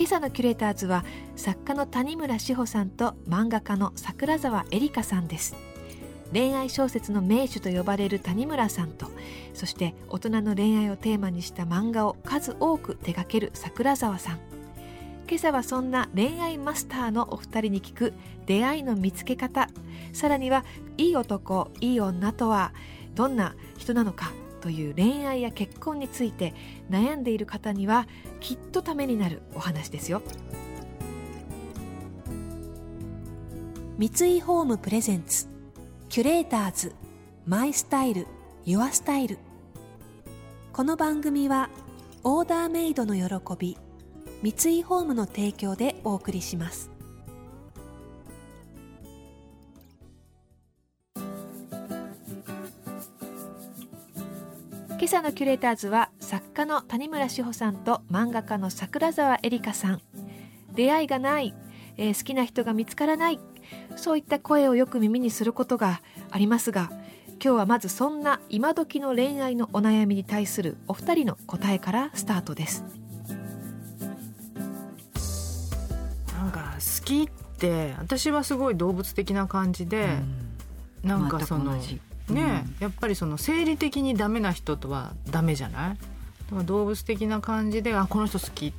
今朝のキュレーターズは作家の谷村志保さんと漫画家の桜沢絵里香さんです。恋愛小説の名手と呼ばれる谷村さんとそして大人の恋愛をテーマにした漫画を数多く手掛ける桜沢さん。今朝はそんな恋愛マスターのお二人に聞く出会いの見つけ方。さらにはいい男いい女とはどんな人なのか。という恋愛や結婚について悩んでいる方にはきっとためになるお話ですよ。三井ホームプレゼンツキュレーターズマイスタイルユアスタイル。この番組はオーダーメイドの喜び三井ホームの提供でお送りします。今朝のキュレーターズは作家の谷村志保さんと漫画家の桜沢絵里香さん。出会いがない、えー、好きな人が見つからないそういった声をよく耳にすることがありますが今日はまずそんな今時の恋愛のお悩みに対するお二人の答えからスタートです。なんか好きって私はすごい動物的な感じで、うん、なんかその、ね、うん、やっぱりその生理的にダメな人とはダメじゃない？だから動物的な感じであこの人好きっ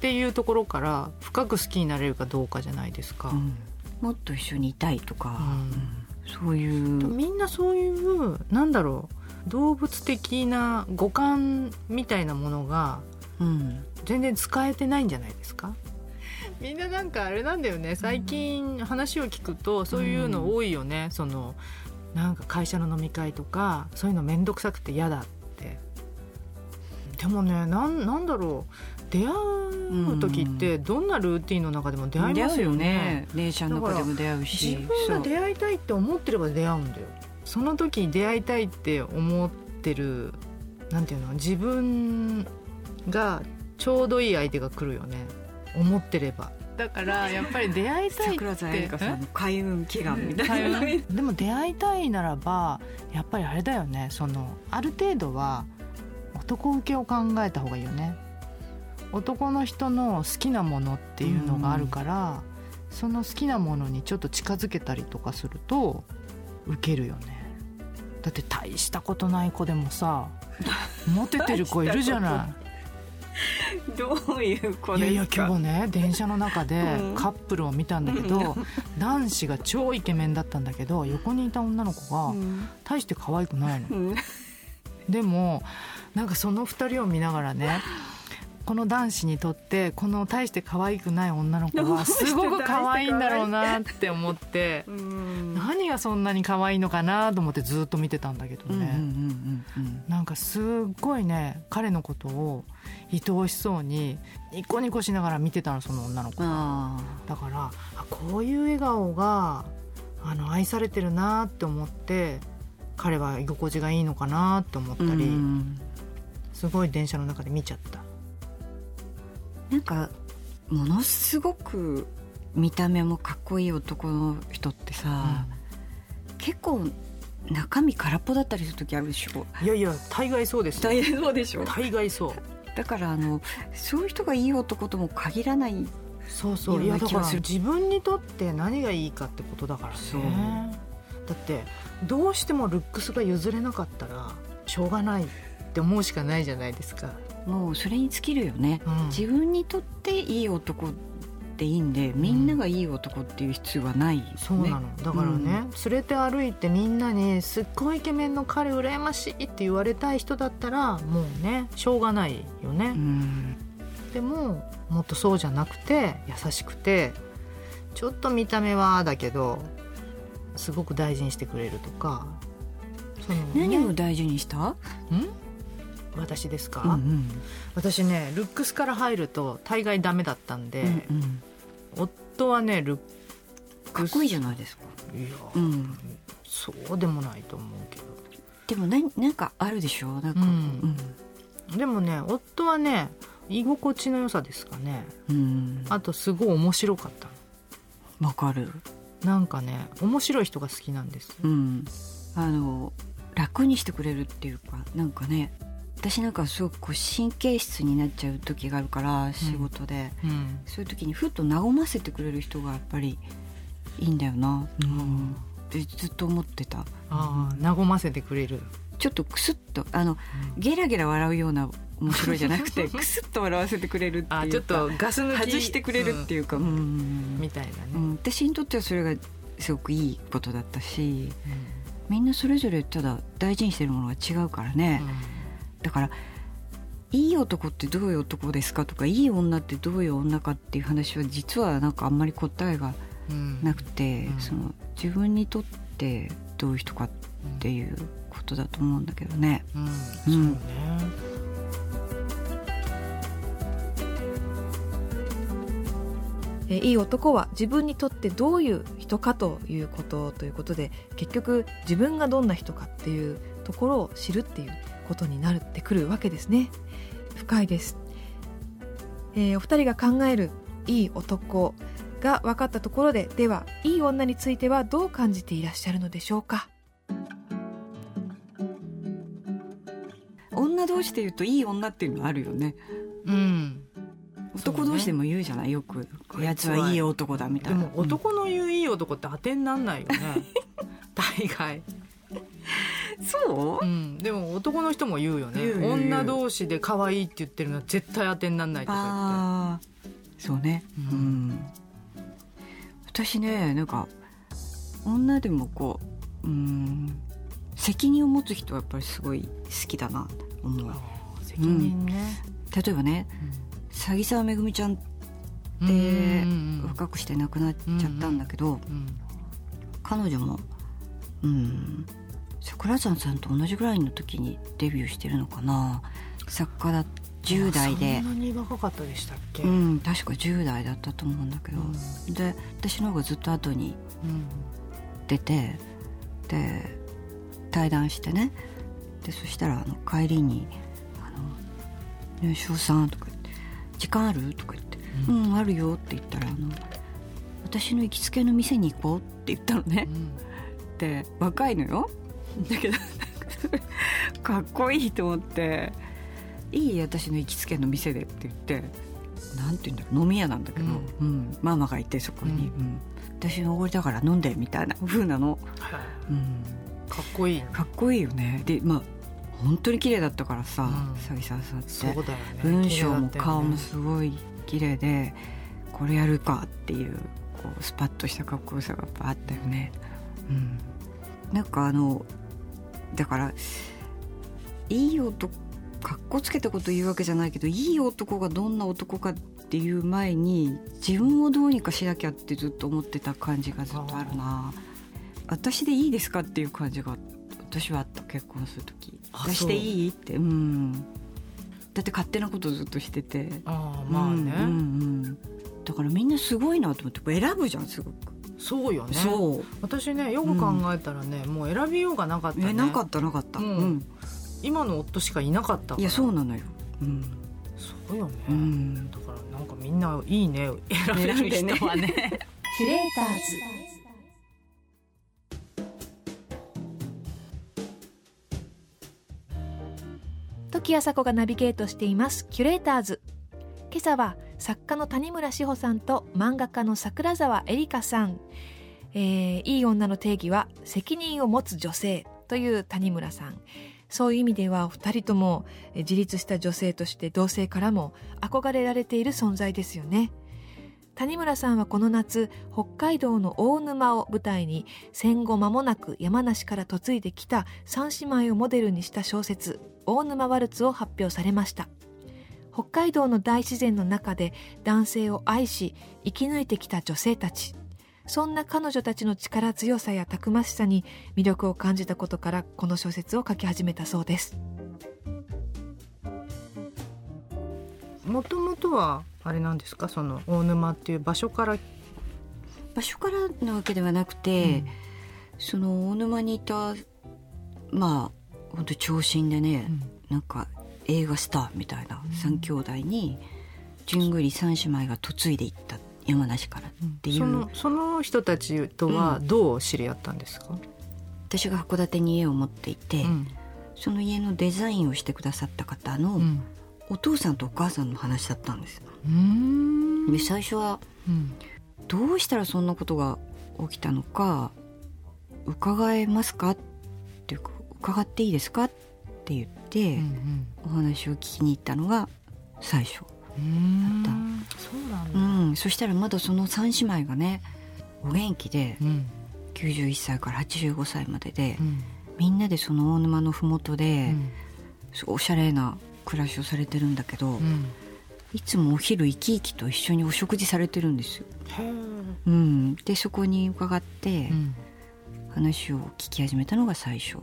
ていうところから深く好きになれるかどうかじゃないですか。うん。もっと一緒にいたいとか、うん、そういう。みんなそういうなんだろう動物的な五感みたいなものが、うん、全然使えてないんじゃないですか？みんななんかあれなんだよね。最近話を聞くとそういうの多いよね、うん、そのなんか会社の飲み会とかそういうの面倒くさくて嫌だって。でもねなんなんだろう。出会う時ってどんなルーティンの中でも出会いますよね,、うん、電車の中でも出会うし。自分が出会いたいって思ってれば出会うんだよ。その時に出会いたいって思ってるなんていうの自分がちょうどいい相手が来るよね思ってれば。だから やっぱり出会いたいって。桜さんの開運祈願みたいな。でも出会いたいならばやっぱりあれだよね。そのある程度は男受けを考えた方がいいよね。男の人の好きなものっていうのがあるから、うん、その好きなものにちょっと近づけたりとかするとウケるよね。だって大したことない子でもさ モテてる子いるじゃない どういう子いやいや今日ね電車の中でカップルを見たんだけど、うん、男子が超イケメンだったんだけど横にいた女の子が大して可愛くないの、うん、でもなんかその2人を見ながらねこの男子にとってこの大して可愛くない女の子は すごく可愛いんだろうなって思って何がそんなに可愛いのかなと思ってずっと見てたんだけどね。なんかすっごいね彼のことを愛おしそうにニコニコしながら見てたのその女の子だからあこういう笑顔があの愛されてるなって思って彼は居心地がいいのかなって思ったりすごい電車の中で見ちゃった。なんかものすごく見た目もかっこいい男の人ってさ、うん、結構中身空っぽだったりする時あるでしょ？いやいや大概そうです大概そうでしょ？大概そうだからあのそういう人がいい男とも限らないそうそう。いやだから自分にとって何がいいかってことだからね。だってどうしてもルックスが譲れなかったらしょうがないって思うしかないじゃないですか。もうそれに尽きるよね、うん、自分にとっていい男でいいんでみんながいい男っていう必要はない、ね、そうなの。だからね、うん、連れて歩いてみんなに「すっごいイケメンの彼羨ましい」って言われたい人だったらもうねしょうがないよね、うん、でももっとそうじゃなくて優しくてちょっと見た目はだけどすごく大事にしてくれるとかその、ね、何を大事にした？ん？私ですか、うんうん、私ねルックスから入ると大概ダメだったんで、うんうん、夫はねルッかっこいいじゃないですか。いや、うん。そうでもないと思うけど。でもななんかあるでしょ？なんかうん。でもね夫はね居心地の良さですかね。うん。うんあとすごい面白かったの。わかる。なんかね面白い人が好きなんですうん。あの楽にしてくれるっていうかなんかね私なんかすごくこう神経質になっちゃう時があるから仕事で、うん。そういう時にふっと和ませてくれる人がやっぱりいいんだよな、うん、ってずっと思ってた。ああ和ませてくれる、ちょっとクスッとあのゲラゲラ笑うような面白いじゃなくて クスッと笑わせてくれるっていうかあちょっとガス抜き。外してくれるっていうか、うん。うん。みたいなね、うん。私にとってはそれがすごくいいことだったしみんなそれぞれただ大事にしてるものが違うからね、だからいい男ってどういう男ですかとかいい女ってどういう女かっていう話は実はなんかあんまり答えがうん。なくて、うん。その自分にとってどういう人かっていうことだと思うんだけどね。うん、うん。そうね。えーいい男は自分にとってどういう人かということということで結局自分がどんな人かっていうところを知るっていうことになってくるわけですね。深いです、えーお二人が考えるいい男が分かったところでではいい女についてはどう感じていらっしゃるのでしょうか？女同士で言うといい女っていうのはあるよね。うん。男同士でも言うじゃない？よく。こやつはいい男だみたでいな。も男の言ういい男って当てになんないよね。大概、うんそう？うん、でも男の人も言うよね。言う言う。女同士で可愛いって言ってるのは絶対当てになんないとかああそうね、ううん。ん私ねなんか女でもこううん責任を持つ人はやっぱりすごい好きだなと思う。言って責任ね、例えばね詐欺沢めぐみちゃんうんでうんうん。若くして亡くなっちゃったんだけど、うん。彼女もうん桜山さんと同じぐらいの時にデビューしてるのかな？作家だ10代で。そんなに若かったでしたっけ、うん確か10代だったと思うんだけど、うん。で私の方がずっと後にうん。出てで対談してね。でそしたらあの帰りに「あのね翔さん」とか言って「時間ある?」とか言って「ううんん、あるよ」って言ったらあの「私の行きつけの店に行こう」って言ったのね。で若いのよだけどかっこいいと思って「いい私の行きつけの店で」って言ってなんて言うんだろう飲み屋なんだけど、うん。うん。ママがいてそこに、うん。うん。私のおごりだから飲んでみたいな風なの、はい。うん、かっこいい。かっこいいよね。でまあ本当に綺麗だったからさうん。詐欺沢さんってね。文章も顔も綺すごい綺麗でこれやるかっていうこうスパッとしたかっこよさがやっぱあったよね。うん、なんかあのだからいい男かっこつけたこと言うわけじゃないけどいい男がどんな男かっていう前に自分をどうにかしなきゃってずっと思ってた感じがずっとあるな。私でいいですかっていう感じが私はあった結婚する時。あ私でいいってう。ん。だって勝手なことずっとしてて。ああまあね、うんうん。うんだからみんなすごいなと思って選ぶじゃんすごく、そうよね。そう。私ねよく考えたらね、もう選びようがなかったね。えなかったなかった、ううん。ん今の夫しかいなかったから。いやそうなのよ、うん。そうよね、うん、だからなんかみんないいね。選べる人はね。キュレーターズ。時あさこがナビゲートしています。キュレーターズ。今朝は作家の谷村志保さんと漫画家の桜沢絵里香さん、えーいい女の定義は責任を持つ女性という谷村さん。そういう意味ではお二人ともえ自立した女性として同性からも憧れられている存在ですよね。谷村さんはこの夏北海道の大沼を舞台に戦後間もなく山梨から嫁いできた三姉妹をモデルにした小説「大沼ワルツ」を発表されました。北海道の大自然の中で男性を愛し生き抜いてきた女性たち。そんな彼女たちの力強さやたくましさに魅力を感じたことからこの小説を書き始めたそうです。もともとはあれなんですか？その大沼っていう場所から。場所からなわけではなくて、うん、その大沼にいたまあ本当長身でね、うん、なんか映画スターみたいな3兄弟に順繰り三姉妹が嫁いでいった山梨からっていう、そのその人たちとはどう知り合ったんですか、うん、私が函館に家を持っていて、うん、その家のデザインをしてくださった方のお父さんとお母さんの話だったんです。で最初は、どうしたらそんなことが起きたのか伺えますか？っていうか伺っていいですか？って言って、お話を聞きに行ったのが最初だった。そうなんだ、うん、そしたらまだその3姉妹がねお元気で、うん、91歳から85歳までで、うん、みんなでその大沼の麓で、うん、おしゃれな暮らしをされてるんだけど、いつもお昼生き生きと一緒にお食事されてるんですよ。うん、でそこに伺って、話を聞き始めたのが最初。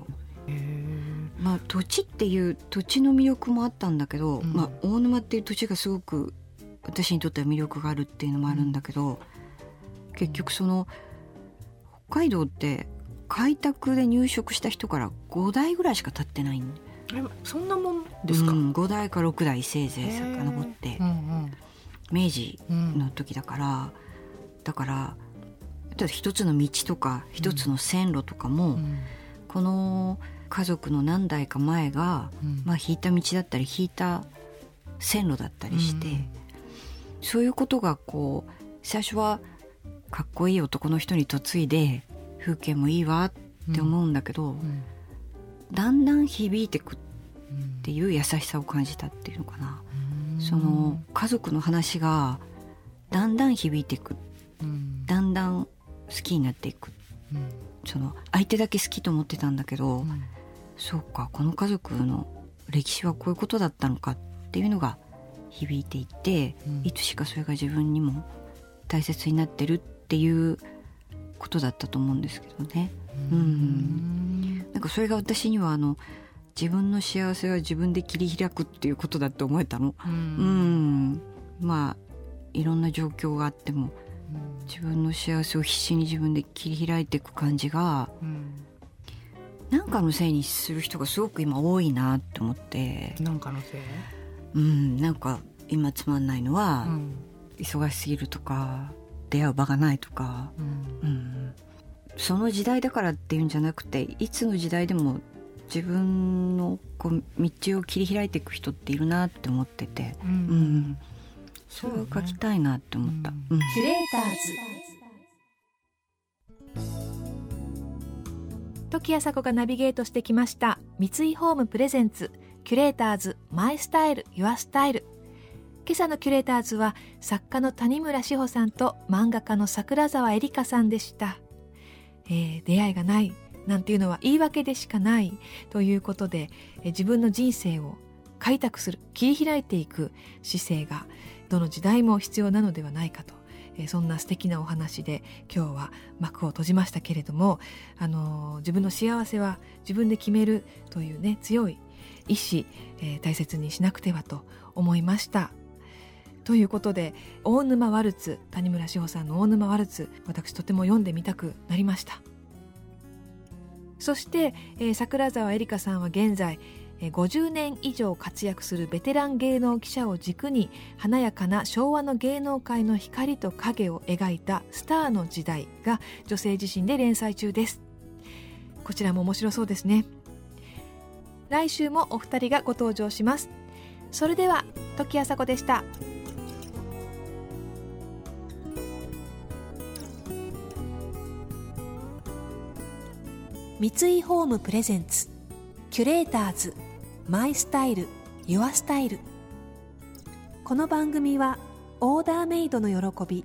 まあ、土地っていう土地の魅力もあったんだけど、うん、まあ、大沼っていう土地がすごく私にとっては魅力があるっていうのもあるんだけど、結局その北海道って開拓で入植した人から5代ぐらいしか経ってないんそんなもんですか、うん、5代か6代せいぜい遡って、うんうん、明治の時だから、だから一つの道とか一つの線路とかも、この家族の何代か前が、うん、まあ、引いた道だったり引いた線路だったりして、うん、そういうことがこう最初はかっこいい男の人に嫁いで風景もいいわって思うんだけど、うん、だんだん響いてくっていう優しさを感じたっていうのかな、その家族の話がだんだん響いていく、だんだん好きになっていく、その相手だけ好きと思ってたんだけど、そうかこの家族の歴史はこういうことだったのかっていうのが響いていて、うん、いつしかそれが自分にも大切になってるっていうことだったと思うんですけどね。うん、うん、なんかそれが私にはあの自分の幸せは自分で切り開くっていうことだって思えたの。うん、うん。まあいろんな状況があっても、自分の幸せを必死に自分で切り開いていく感じが、なんかのせいにする人がすごく今多いなって思って。なんかのせい？うんなんか今つまんないのは、うん、忙しすぎるとか出会う場がないとか、うん、うん、その時代だからっていうんじゃなくていつの時代でも自分のこう道を切り開いていく人っているなって思ってて、うん、うん、それを書きたいなって思った。キュレーターズ時あさこがナビゲートしてきました。三井ホームプレゼンツ。キュレーターズマイスタイルユアスタイル。今朝のキュレーターズは作家の谷村志保さんと漫画家の桜沢絵里香さんでした、えー、出会いがないなんていうのは言い訳でしかないということで、えー、自分の人生を開拓する切り開いていく姿勢がどの時代も必要なのではないかと。えそんな素敵なお話で今日は幕を閉じましたけれども、あの自分の幸せは自分で決めるというね強い意志、えー、大切にしなくてはと思いました。ということで大沼ワルツ谷村志保さんの大沼ワルツ私とても読んでみたくなりましたそして、えー、桜沢絵里香さんは現在50年以上活躍するベテラン芸能記者を軸に華やかな昭和の芸能界の光と影を描いた「スターの時代」が女性自身で連載中です。こちらも面白そうですね。来週もお二人がご登場します。それでは時あさこでした。三井ホームプレゼンツキュレーターズマイスタイルユアスタイルこの番組はオーダーメイドの喜び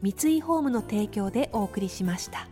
三井ホームの提供でお送りしました。